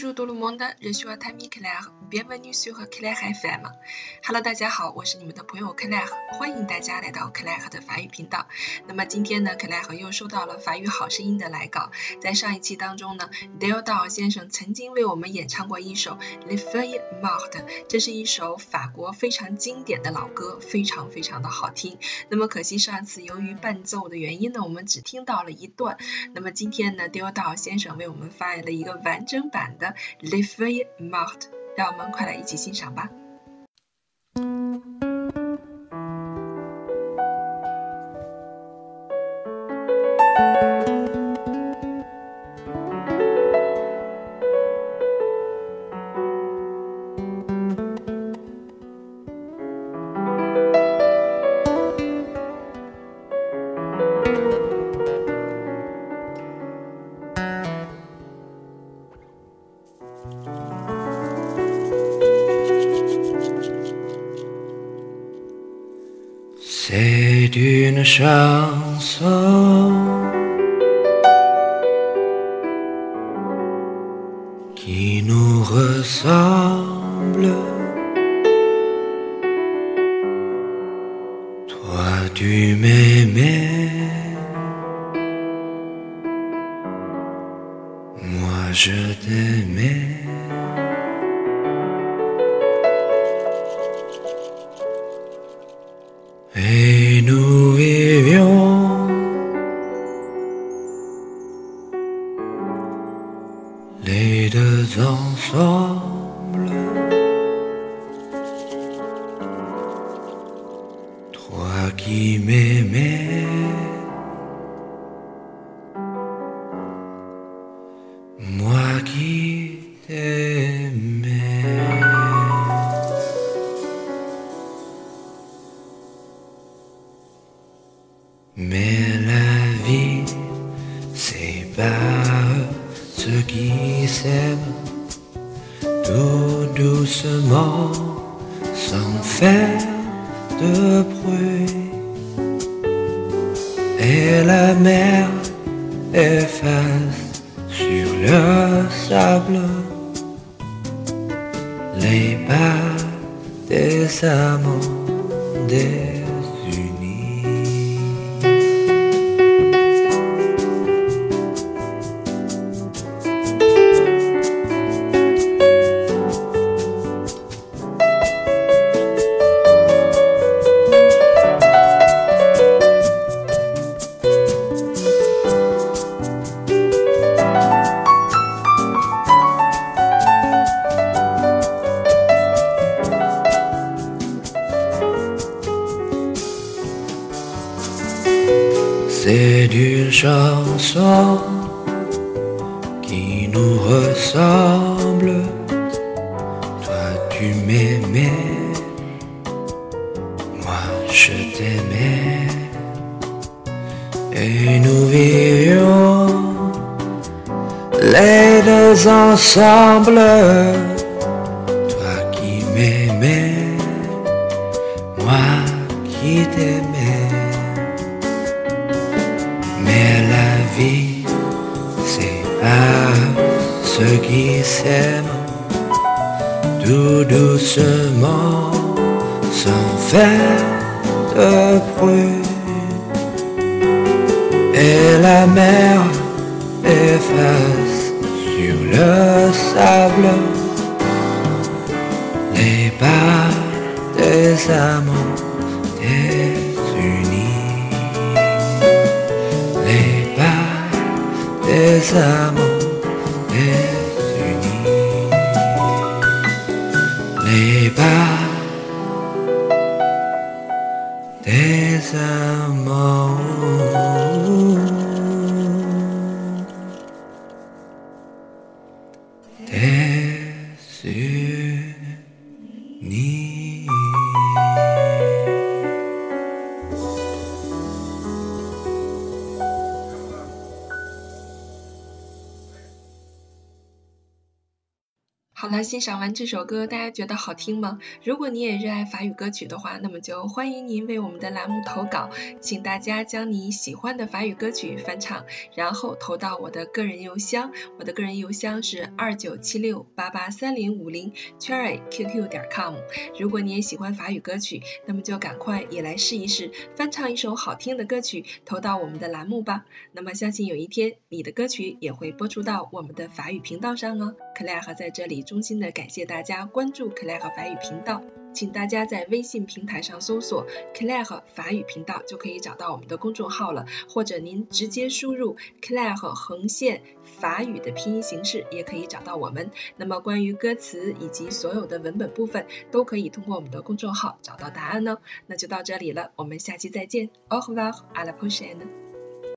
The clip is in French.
Bonjour tout le monde, je suis Tammy Claire. Bienvenue sur Claire FM. Hello，大家好，我是你们的朋友 Claire，欢迎大家来到 Claire 的法语频道。那么今天呢，Claire 又收到了法语好声音的来稿。在上一期当中呢，Dale Dal 先生曾经为我们演唱过一首 Le Feu Mort 这是一首法国非常经典的老歌，非常非常的好听。那么可惜上次由于伴奏的原因呢，我们只听到了一段。那么今天呢，Dale Dal 先生为我们发来了一个完整版。的 Les feuilles mortes，让我们快来一起欣赏吧。C'est une chanson qui nous ressemble. Toi tu m'aimais, moi je t'aimais. Et nous vivions les deux ensemble. Toi qui m'aimais, moi qui Mais la vie sépare ceux qui s'aiment tout doucement sans faire de bruit. Et la mer efface sur le sable les pas des amants. Chanson qui nous ressemble. Toi tu m'aimais, moi je t'aimais. Et nous vivions les deux ensemble. Toi qui m'aimais, sépare ceux qui s'aiment tout doucement sans faire de bruit. Et la mer efface sur le sable les pas des amants désunis les pas des amants Time. 欣赏完这首歌，大家觉得好听吗？如果你也热爱法语歌曲的话，那么就欢迎您为我们的栏目投稿，请大家将你喜欢的法语歌曲翻唱，然后投到我的个人邮箱，我的个人邮箱是二九七六八八三零五零 cherry qq 点 com。如果你也喜欢法语歌曲，那么就赶快也来试一试翻唱一首好听的歌曲，投到我们的栏目吧。那么相信有一天，你的歌曲也会播出到我们的法语频道上哦。克莱尔在这里。衷心的感谢大家关注 Claire 和法语频道，请大家在微信平台上搜索 Claire 和法语频道就可以找到我们的公众号了，或者您直接输入 Claire 横线法语的拼音形式也可以找到我们。那么关于歌词以及所有的文本部分都可以通过我们的公众号找到答案呢。那就到这里了，我们下期再见，Au revoir，à la prochaine。